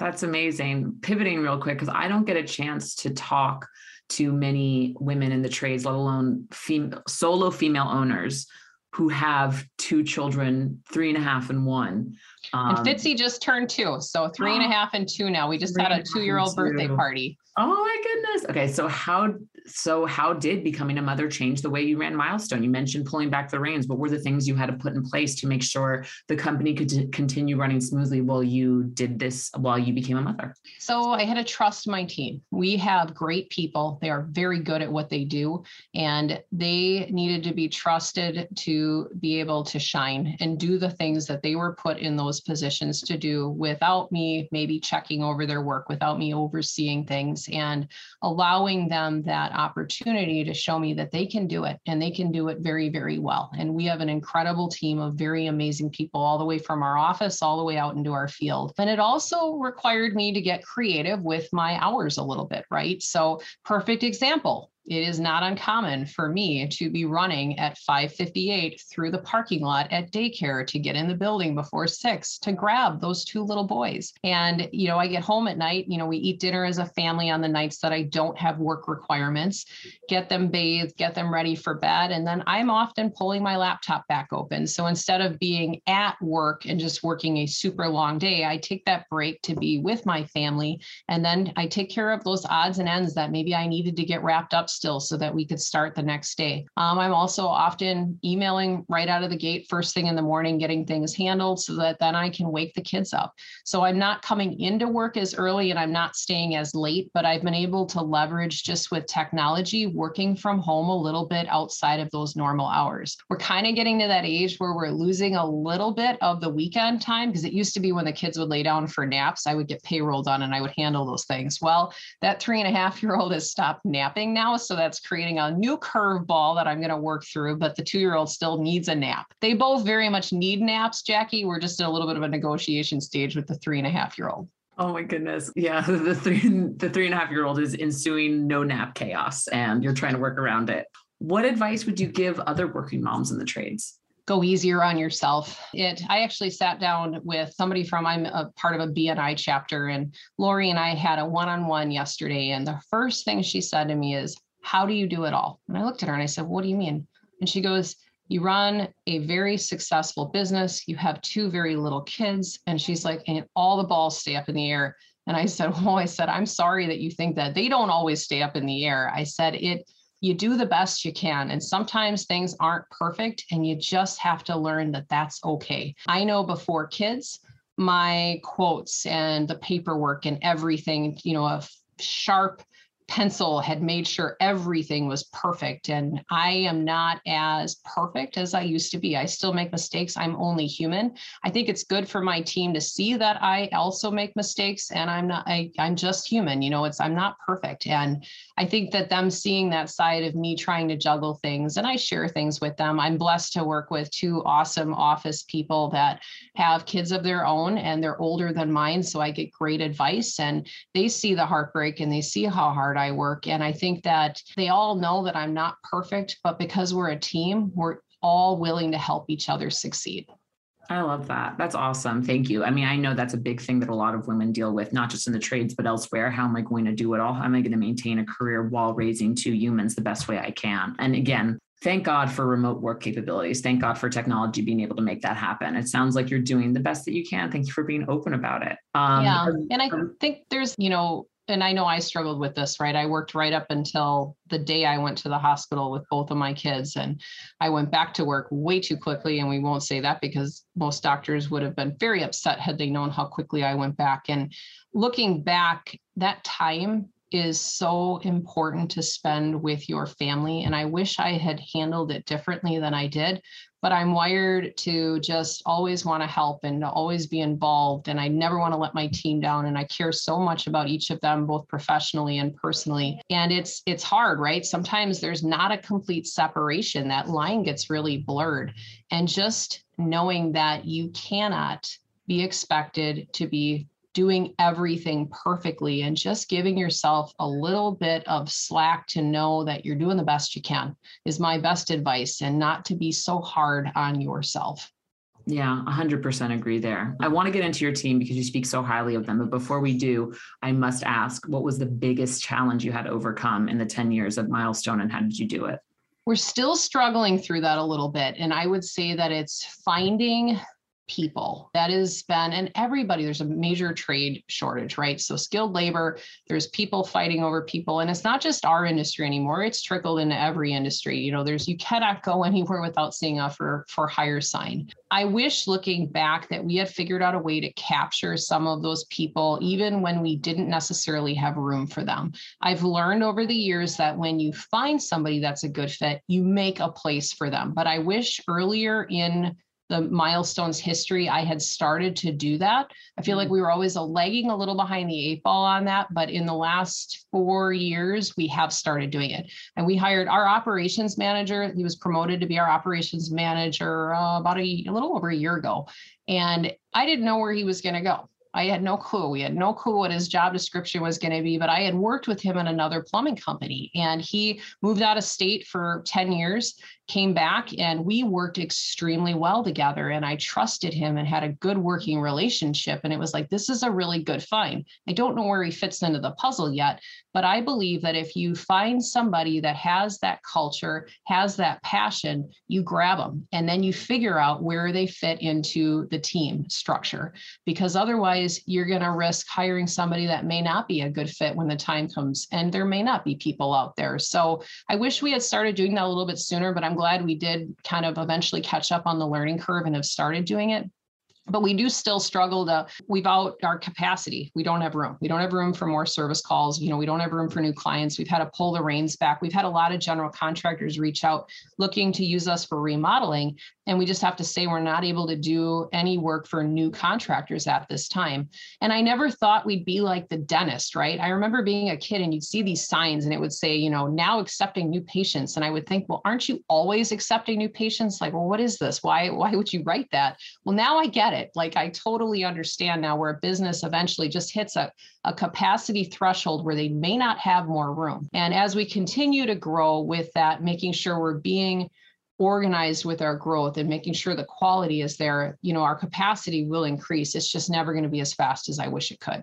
That's amazing. Pivoting real quick, because I don't get a chance to talk to many women in the trades, let alone fem- solo female owners who have two children, three and a half and one. Um, and Fitzy just turned two. So three and a [gasps] half and two now. We just had a two year old birthday party. Oh my goodness. Okay. So how so how did becoming a mother change the way you ran milestone you mentioned pulling back the reins what were the things you had to put in place to make sure the company could continue running smoothly while you did this while you became a mother so i had to trust my team we have great people they are very good at what they do and they needed to be trusted to be able to shine and do the things that they were put in those positions to do without me maybe checking over their work without me overseeing things and allowing them that opportunity to show me that they can do it and they can do it very, very well. And we have an incredible team of very amazing people, all the way from our office, all the way out into our field. And it also required me to get creative with my hours a little bit, right? So, perfect example it is not uncommon for me to be running at 558 through the parking lot at daycare to get in the building before six to grab those two little boys. And, you know, I get home at night, you know, we eat dinner as a family on the nights that I don't have work requirements, get them bathed, get them ready for bed. And then I'm often pulling my laptop back open. So instead of being at work and just working a super long day, I take that break to be with my family. And then I take care of those odds and ends that maybe I needed to get wrapped up still so that we could start the next day. Um, I'm also often emailing right out of the gate first thing in the morning, getting things handled so that then I can wake the kids up. So I'm not coming into work as early and I'm not staying as late, but I've been able to leverage just with technology working from home a little bit outside of those normal hours. We're kind of getting to that age where we're losing a little bit of the weekend time because it used to be when the kids would lay down for naps, I would get payroll done and I would handle those things. Well, that three and a half year old has stopped napping now. So that's creating a new curveball that I'm going to work through, but the two year old still needs a nap. They both very much need naps, Jackie. We're just in a little bit of a negotiation stage with the three and a half year old. Oh my goodness. Yeah. [laughs] The three the three and a half year old is ensuing no nap chaos and you're trying to work around it. What advice would you give other working moms in the trades? go easier on yourself. It I actually sat down with somebody from I'm a part of a BNI chapter and Lori and I had a one-on-one yesterday and the first thing she said to me is how do you do it all? And I looked at her and I said, what do you mean? And she goes, you run a very successful business, you have two very little kids and she's like and all the balls stay up in the air. And I said, [laughs] well, I said, I'm sorry that you think that they don't always stay up in the air. I said, it you do the best you can. And sometimes things aren't perfect, and you just have to learn that that's okay. I know before kids, my quotes and the paperwork and everything, you know, a sharp pencil had made sure everything was perfect. And I am not as perfect as I used to be. I still make mistakes. I'm only human. I think it's good for my team to see that I also make mistakes and I'm not, I, I'm just human. You know, it's, I'm not perfect. And I think that them seeing that side of me trying to juggle things and I share things with them. I'm blessed to work with two awesome office people that have kids of their own and they're older than mine. So I get great advice and they see the heartbreak and they see how hard hard I work. And I think that they all know that I'm not perfect, but because we're a team, we're all willing to help each other succeed. I love that. That's awesome. Thank you. I mean, I know that's a big thing that a lot of women deal with, not just in the trades, but elsewhere. How am I going to do it all? How am I going to maintain a career while raising two humans the best way I can? And again, thank God for remote work capabilities. Thank God for technology being able to make that happen. It sounds like you're doing the best that you can. Thank you for being open about it. Um, yeah. And I think there's, you know, and I know I struggled with this, right? I worked right up until the day I went to the hospital with both of my kids. And I went back to work way too quickly. And we won't say that because most doctors would have been very upset had they known how quickly I went back. And looking back, that time is so important to spend with your family. And I wish I had handled it differently than I did but I'm wired to just always want to help and to always be involved. And I never want to let my team down. And I care so much about each of them, both professionally and personally. And it's it's hard, right? Sometimes there's not a complete separation. That line gets really blurred. And just knowing that you cannot be expected to be doing everything perfectly and just giving yourself a little bit of slack to know that you're doing the best you can is my best advice and not to be so hard on yourself. Yeah, 100% agree there. I want to get into your team because you speak so highly of them. But before we do, I must ask what was the biggest challenge you had overcome in the 10 years of Milestone and how did you do it? We're still struggling through that a little bit. And I would say that it's finding people. That has been, and everybody, there's a major trade shortage, right? So skilled labor, there's people fighting over people. And it's not just our industry anymore, it's trickled into every industry. You know, there's, you cannot go [laughs] anywhere without seeing a for, for hire sign. I wish looking back that we had figured out a way to capture some of those people, even when we didn't necessarily have room for them. I've learned over the years that when you find somebody that's a good fit, you make a place for them. But I wish earlier in the milestones history, I had started to do that. I feel like mm. we were always a lagging a little behind the eight ball on that, but in the last four years, we have started doing it. And we hired our operations manager. He was promoted to be our operations manager uh, about a, a little over a year ago. And I didn't know where he was going to go. I had no clue. We had no clue what his job description was going to be, but I had worked with him in another plumbing company and he moved out of state for 10 years came back and we worked extremely well together and i trusted him and had a good working relationship and it was like this is a really good find. I don't know where he fits into the puzzle yet but i believe that if you find somebody that has that culture has that passion you grab them and then you figure out where they fit into the team structure because otherwise you're going to risk hiring somebody that may not be a good fit when the time comes and there may not be people out there. So i wish we had started doing that a little bit sooner but i'm glad we did kind of eventually catch up on the learning curve and have started doing it but we do still struggle to we've out our capacity we don't have room. We don't have room for more service calls you know we don't have room for new clients. We've had to pull the reins back. We've had a lot of general contractors reach out looking to use us for remodeling and we just have to say we're not able to do any work for new contractors at this time. And i never thought we'd be like the dentist right? I remember being a kid and you'd see these signs and it would say you know now accepting new patients. And i would think well aren't you always accepting new patients? Like well what is this? Why why would you write that? Well now i get it it. Like I totally understand now where a business eventually just hits a, a capacity threshold where they may not have more room. And as we continue to grow with that, making sure we're being organized with our growth and making sure the quality is there, you know, our capacity will increase. It's just never going to be as fast as I wish it could.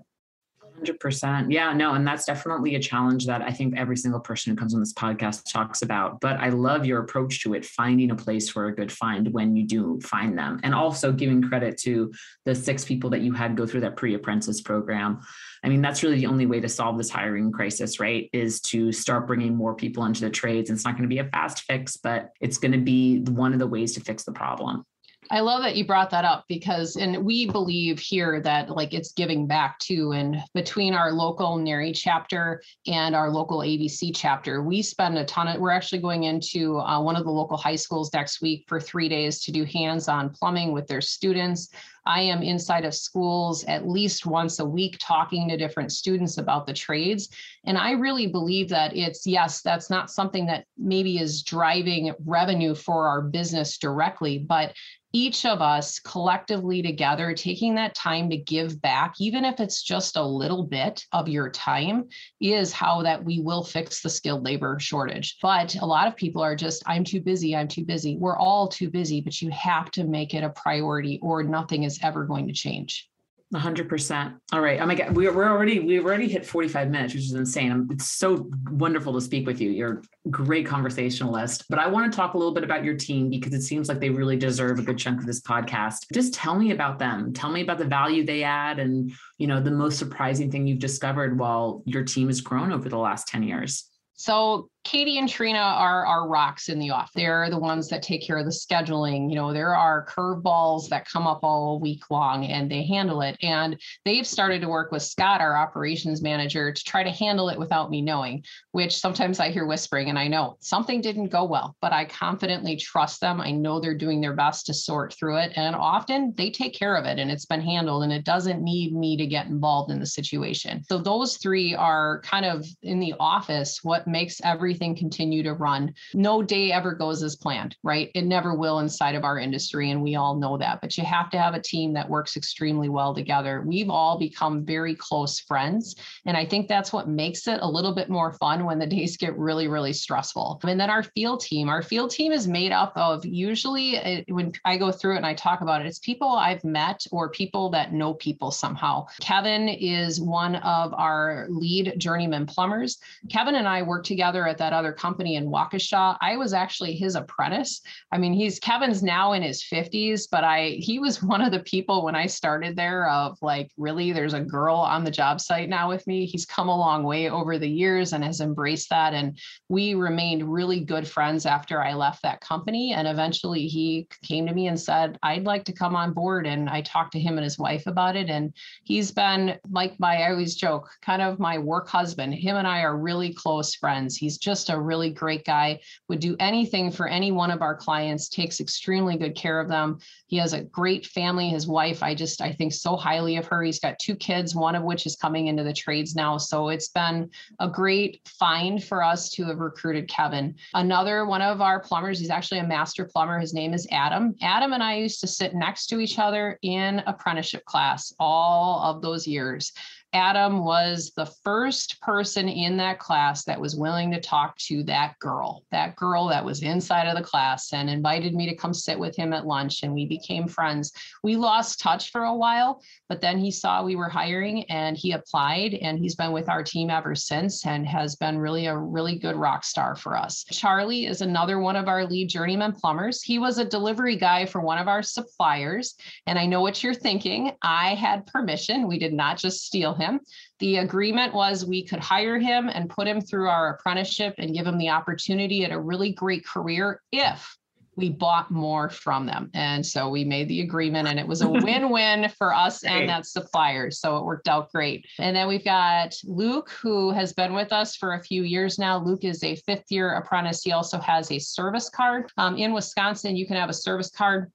100%. Yeah, no, and that's definitely a challenge that I think every single person who comes on this podcast talks about. But I love your approach to it, finding a place for a good find when you do find them, and also giving credit to the six people that you had go through that pre apprentice program. I mean, that's really the only way to solve this hiring crisis, right? Is to start bringing more people into the trades. And it's not going to be a fast fix, but it's going to be one of the ways to fix the problem. I love that you brought that up because, and we believe here that like it's giving back too. And between our local NARI chapter and our local ABC chapter, we spend a ton of, we're actually going into uh, one of the local high schools next week for three days to do hands on plumbing with their students. I am inside of schools at least once a week talking to different students about the trades. And I really believe that it's, yes, that's not something that maybe is driving revenue for our business directly, but each of us collectively together taking that time to give back even if it's just a little bit of your time is how that we will fix the skilled labor shortage. But a lot of people are just i'm too busy i'm too busy. We're all too busy but you have to make it a priority or nothing is ever going to change hundred percent. All right. Oh my God. We're, we're already, we've already hit 45 minutes, which is insane. It's so wonderful to speak with you. You're a great conversationalist, but I want to talk a little bit about your team because it seems like they really deserve a good chunk of this podcast. Just tell me about them. Tell me about the value they add and, you know, the most surprising thing you've discovered while your team has grown over the last 10 years. So Katie and Trina are our rocks in the off. Mm-hmm. They're the ones that take care of the scheduling. You know, there are curveballs that come up all week long and they handle it. And they've started to work with Scott, our operations manager, to try to handle it without me knowing, which sometimes I hear whispering and I know something didn't go well, but I confidently trust them. I know they're doing their best to sort through it. And often they take care of it and it's been handled and it doesn't need me to get involved in the situation. So those three are kind of in the office, what makes every everything continue to run. No day ever goes as planned, right? It never will inside of our industry. And we all know that. But you have to have a team that works extremely well together. We've all become very close friends. And I think that's what makes it a little bit more fun when the [laughs] days get really, really stressful. And then our field team, our field team is made up of usually uh, when I go through it and I talk about it, it's people I've met or people that know people somehow. Kevin is one of our lead journeyman plumbers. Kevin and I worked together at that other company in Waukesha, I was actually his apprentice. I mean, he's Kevin's now in his 50s, but I he was [laughs] one of the people when I started there of like, really, there's a girl on the job site now with me. He's come a long way over the years and has embraced that. And we remained really good friends after I left that company. And eventually he came to me and said, I'd like to come on board. And I talked to him and his wife about it. And he's been like my, I always joke, kind of my work husband. Him and I are really close friends. He's just a really great guy, would do anything for any one of our clients, takes extremely good care of them. He has a great family. His wife, I just, I think so highly of her. He's got two kids, one of which is coming into the trades now. So it's been a great find for us to have recruited Kevin. Another one of our plumbers, he's actually a master plumber. His name is Adam. Adam and I used to sit next to each other in apprenticeship class all of those years. Adam was the first person in that class that was willing to talk to that girl, that girl that was inside of the class and invited me to come sit with him at lunch. And we became friends. We lost touch for a while, but then he saw we were hiring and he applied and he's been with our team ever since and has been really a really good rock star for us. Charlie is another one of our lead journeyman plumbers. He was a delivery guy for one of our suppliers. And I know what you're thinking. I had permission. We did not just steal him him. The agreement was we could hire him and put him through our apprenticeship and give him the opportunity at a really great career if we bought more from them. And so we made the agreement and it was a [laughs] win-win for us and that supplier. So it worked out great. And then we've got Luke, who has been with us for a few years now. Luke is a fifth year apprentice. He also has a service card. Um, in Wisconsin, you can have a service card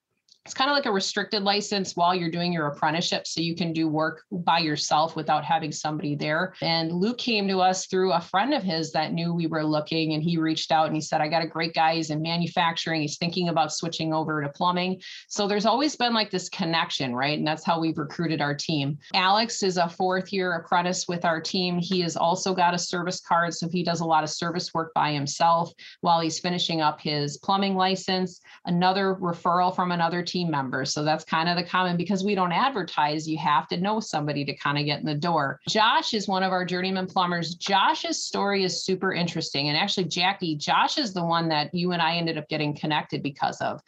it's kind of like a restricted license while you're doing your apprenticeship so you can do work by yourself without having somebody there. And luke came to us through a friend of his that knew we were looking and he reached out and he said i got a great guy. He's in manufacturing. He's thinking about switching over to plumbing. So there's always been like this connection right? And that's how we've recruited our team. Alex is a fourth year apprentice with our team. He has also got a service card so he does a lot of service work by himself while he's finishing up his plumbing license. Another referral from another team team members. So that's kind of the common because we don't advertise, you have to know somebody to kind of get in the door. Josh is one of our journeyman plumbers. Josh's story is super interesting. And actually, Jackie, Josh is the one that you and I ended up getting connected because of.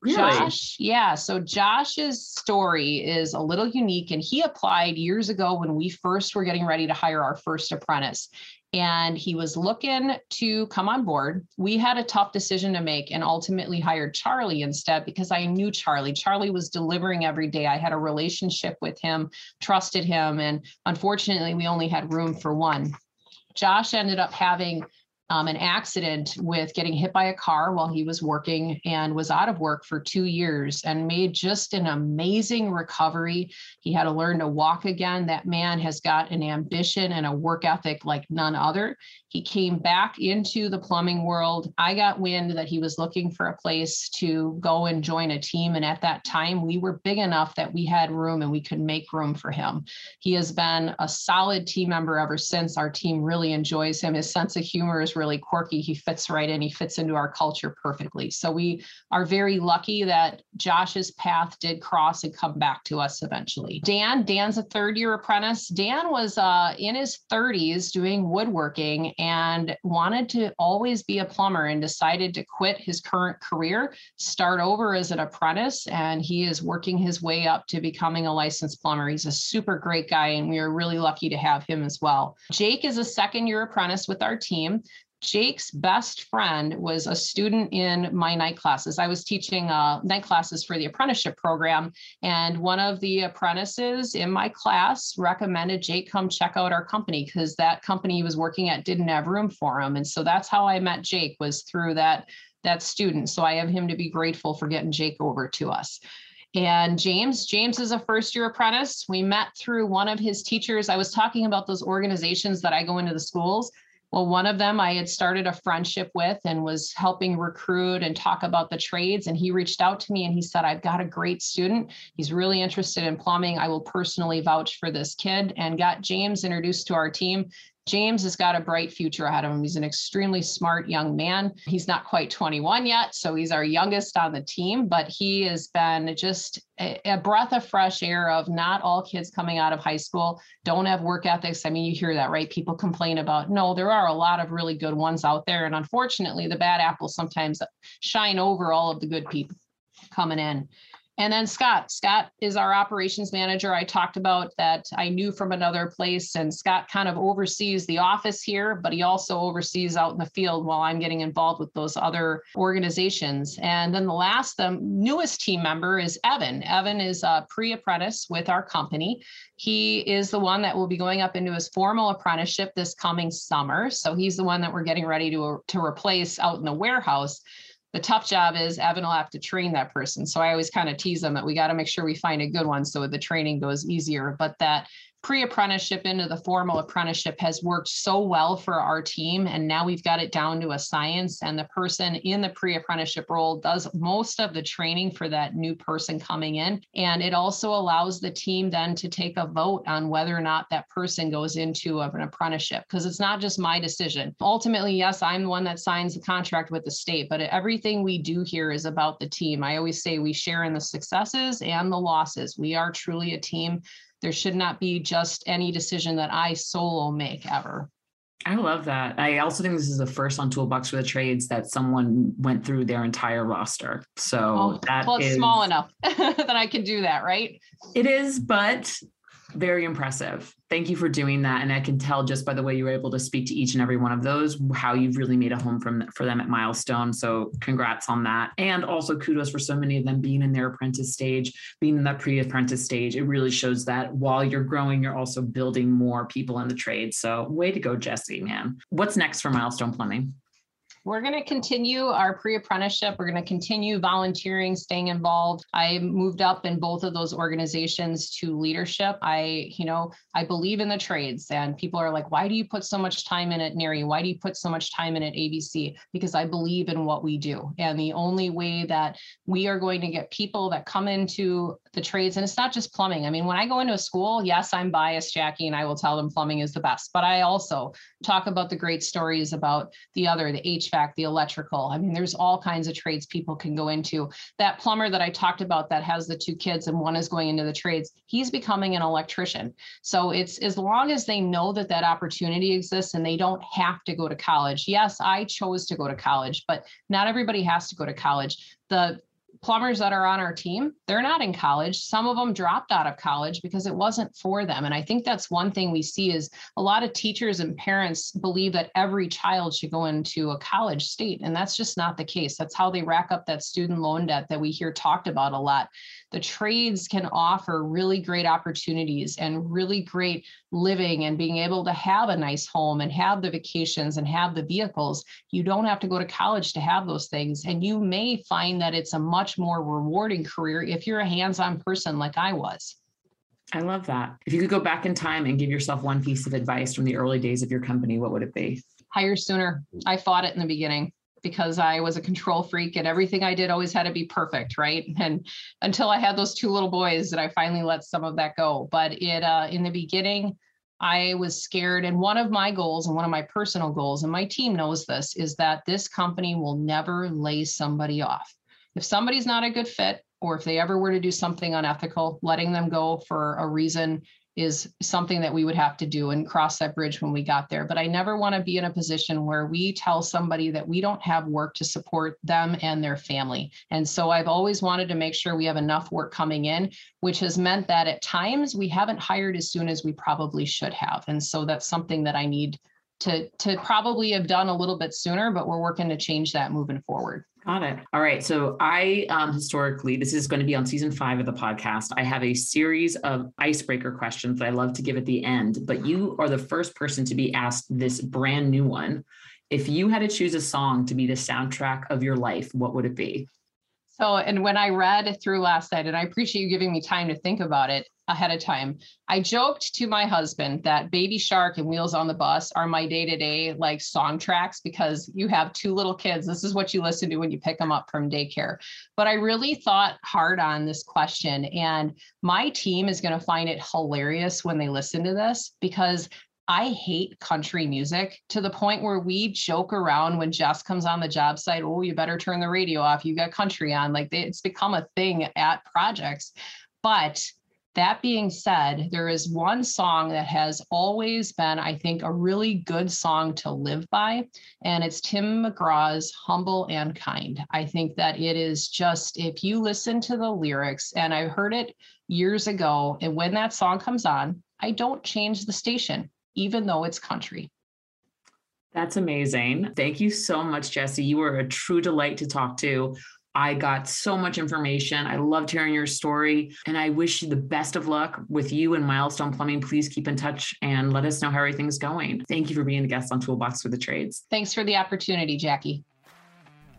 Really? Josh, yeah. So Josh's story is a little unique, and he applied years ago when we first were getting ready to hire our first apprentice and he was looking to come on board. We had a tough decision to make and ultimately hired Charlie instead because I knew Charlie. Charlie was delivering every day. I had a relationship with him, trusted him, and unfortunately, we only had room for one. Josh ended up having um, an accident with getting hit by a car while he was working and was out of work for two years and made just an amazing recovery. He had to learn to walk again. That man has got an ambition and a work ethic like none other. He came back into the plumbing world. I got wind that he was looking for a place to go and join a team. And at that time, we were big enough that we had room and we could make room for him. He has been a solid team member ever since. Our team really enjoys him. His sense of humor is really quirky. He fits right in, he fits into our culture perfectly. So we are very lucky that Josh's path did cross and come back to us eventually. Dan, Dan's a third year apprentice. Dan was uh, in his 30s doing woodworking and wanted to always be a plumber and decided to quit his current career, start over as an apprentice, and he is working his way up to becoming a licensed plumber. He's a super great guy, and we are really lucky to have him as well. Jake is a second year apprentice with our team. Jake's best friend was a student in my night classes. I was teaching uh, night classes for the apprenticeship program, and one of the apprentices in my class recommended Jake come check out our company because that company he was working at didn't have room for him. And so that's how I met Jake was through that that student. So I have him to be grateful for getting Jake over to us. And James, James is a first year apprentice. We met through one of his teachers. I was talking about those organizations that I go into the schools. Well, one of them I had started a friendship with and was helping recruit and talk about the trades. And he reached out to me and he said, I've got a great student. He's really interested in plumbing. I will personally vouch for this kid and got James introduced to our team. James has got a bright future ahead of him. He's an extremely smart young man. He's not quite 21 yet, so he's our youngest on the team, but he has been just a, breath of fresh air of not all kids coming out of high school don't have work ethics. I mean, you hear that, right? People complain about, no, there are a lot of really good ones out there. And unfortunately, the bad apples sometimes shine over all of the good people coming in. And then Scott, Scott is our operations manager. I talked about that I knew from another place, and Scott kind of oversees the office here, but he also oversees out in the field while I'm getting involved with those other organizations. And then the last, the newest team member is Evan. Evan is a pre apprentice with our company. He is the one that will be going up into his formal apprenticeship this coming summer. So he's the one that we're getting ready to, to replace out in the warehouse the tough job is Evan will have to train that person. So I always kind of tease them that we got to make sure we find a good one so the training goes easier. But that pre-apprenticeship into the formal apprenticeship has worked so well for our team and now we've got it down to a science and the person in the pre-apprenticeship role does most of the training for that new person coming in. And it also allows the team then to take a vote on whether or not that person goes into an apprenticeship because it's not just my decision. Ultimately yes i'm the one that signs the contract with the state but everything we do here is about the team. I always say we share in the successes and the losses. We are truly a team there should not be just any decision that I solo make ever. I love that. I also think this is the first on Toolbox for the Trades that someone went through their entire roster. So oh, that well, it's is, small enough [laughs] that I can do that, right? It is, but very impressive. Thank you for doing that. And I can tell just by the way you were able to speak to each and every one of those how you've really made a home from for them at Milestone. So congrats on that. And also kudos for so many of them being in their apprentice stage, being in that pre-apprentice stage. It really shows that while you're growing, you're also building more people in the trade. So way to go, Jessie, man. What's next for Milestone Plumbing? We're going to continue our pre apprenticeship. We're going to continue volunteering, staying involved. I moved up in both of those organizations to leadership. I, you know, I believe in the trades, and people are like, why do you put so much time in at NARI? Why do you put so much time in at ABC? Because I believe in what we do. And the only way that we are going to get people that come into the trades, and it's not just plumbing. I mean, when I go into a school, yes, I'm biased, Jackie, and I will tell them plumbing is the best, but I also talk about the great stories about the other, the HVAC HVAC, the electrical. I mean, there's all kinds of trades people can go into. That plumber that I talked about that has the two kids and one is going into the trades, he's becoming an electrician. So it's as long as they know that that opportunity exists and they don't have to go to college. Yes, I chose to go to college, but not everybody has to go to college. The plumbers that are on our team, they're not in college. Some of them dropped out of college because it wasn't for them. And I think that's one thing we see is a lot of teachers and parents believe that every child should go into a college state. And that's just not the case. That's how they rack up that student loan debt that we hear talked about a lot the trades can offer really great opportunities and really great living and being able to have a nice home and have the vacations and have the vehicles. You don't have to go to college to have those things. And you may find that it's a much more rewarding career if you're a hands on person like I was. I love that. If you could go back in time and give yourself one piece of advice from the early days of your company, what would it be? Hire sooner. I fought it in the beginning because I was a control freak and everything I did always had to be perfect, right? [laughs] And until I had those two little boys that I finally let some of that go. But it uh, in the beginning, I was scared. And one of my goals and one of my personal goals, and my team knows this, is that this company will never lay somebody off. If somebody's not a good fit, or if they ever were to do something unethical, letting them go for a reason is something that we would have to do and cross that bridge when we got there. But I never want to be in a position where we tell somebody that we don't have work to support them and their family. And so I've always wanted to make sure we have enough work coming in, which has meant that at times we haven't hired as soon as we probably should have. And so that's something that I need to to probably have done a little bit sooner, but we're working to change that moving forward. Got it. All right. So I um, historically, this is going to be on season five of the podcast. I have a series of icebreaker questions that I love to give at the end, but you are the first person to be asked this brand new one. If you had to choose a song to be the soundtrack of your life, what would it be? So, and when I read through last night, and I appreciate you giving me time to think about it, ahead of time. I joked to my husband that Baby Shark and Wheels on the Bus are my day to day like song tracks because you have two little kids. This is what you listen to when you pick them up from daycare. But I really thought hard on this question, and my team is going to find it hilarious when they listen to this because I hate country music to the point where we joke around when Jess comes on the job site. Oh, you better turn the radio off. You got country on. Like it's become a thing at projects. But that being said, there is one song that has always been, I think, a really good song to live by, and it's Tim McGraw's Humble and Kind. I think that it is just, if you listen to the lyrics, and I heard it years ago, and when that song comes on, I don't change the station even though it's country. That's amazing. Thank you so much, Jessie. You were a true delight to talk to. I got so much information. I loved hearing your story, and I wish you the best of luck with you and Milestone Plumbing. Please keep in touch and let us know how everything's going. Thank you for being a guest on Toolbox for the Trades. Thanks for the opportunity, Jackie.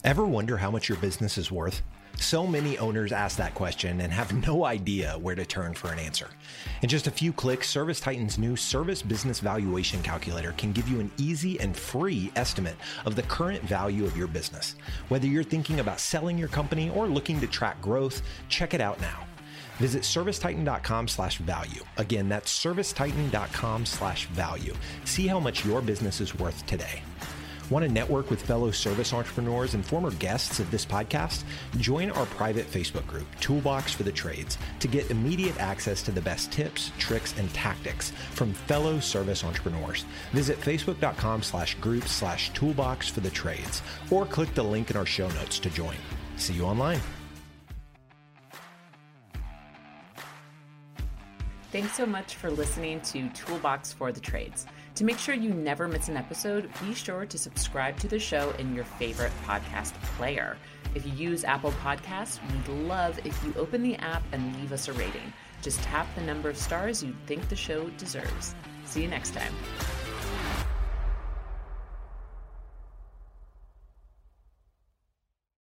Ever wonder how much your business is worth? So many owners ask that question and have no [laughs] idea where to turn for an answer. In just a few clicks, Service Titan's new Service Business Valuation Calculator can give you an easy and free estimate of the current value of your business. Whether you're thinking about selling your company or looking to track growth, check it out now. Visit servicetitan.com slash value. Again, that's servicetitan.com slash value. See how much your business is worth today. Want to network with fellow service entrepreneurs and former guests of this podcast? Join our private Facebook group, Toolbox for the Trades, to get immediate access to the best tips, tricks, and tactics from fellow service entrepreneurs. Visit facebook.com slash group slash toolbox for the trades or click the link in our show notes to join. See you online. Thanks so much for listening to Toolbox for the Trades. To make sure you never miss an episode, be sure to subscribe to the show in your favorite podcast player. If you use Apple Podcasts, we'd love if you open the app and leave us a rating. Just tap the number of stars you think the show deserves. See you next time.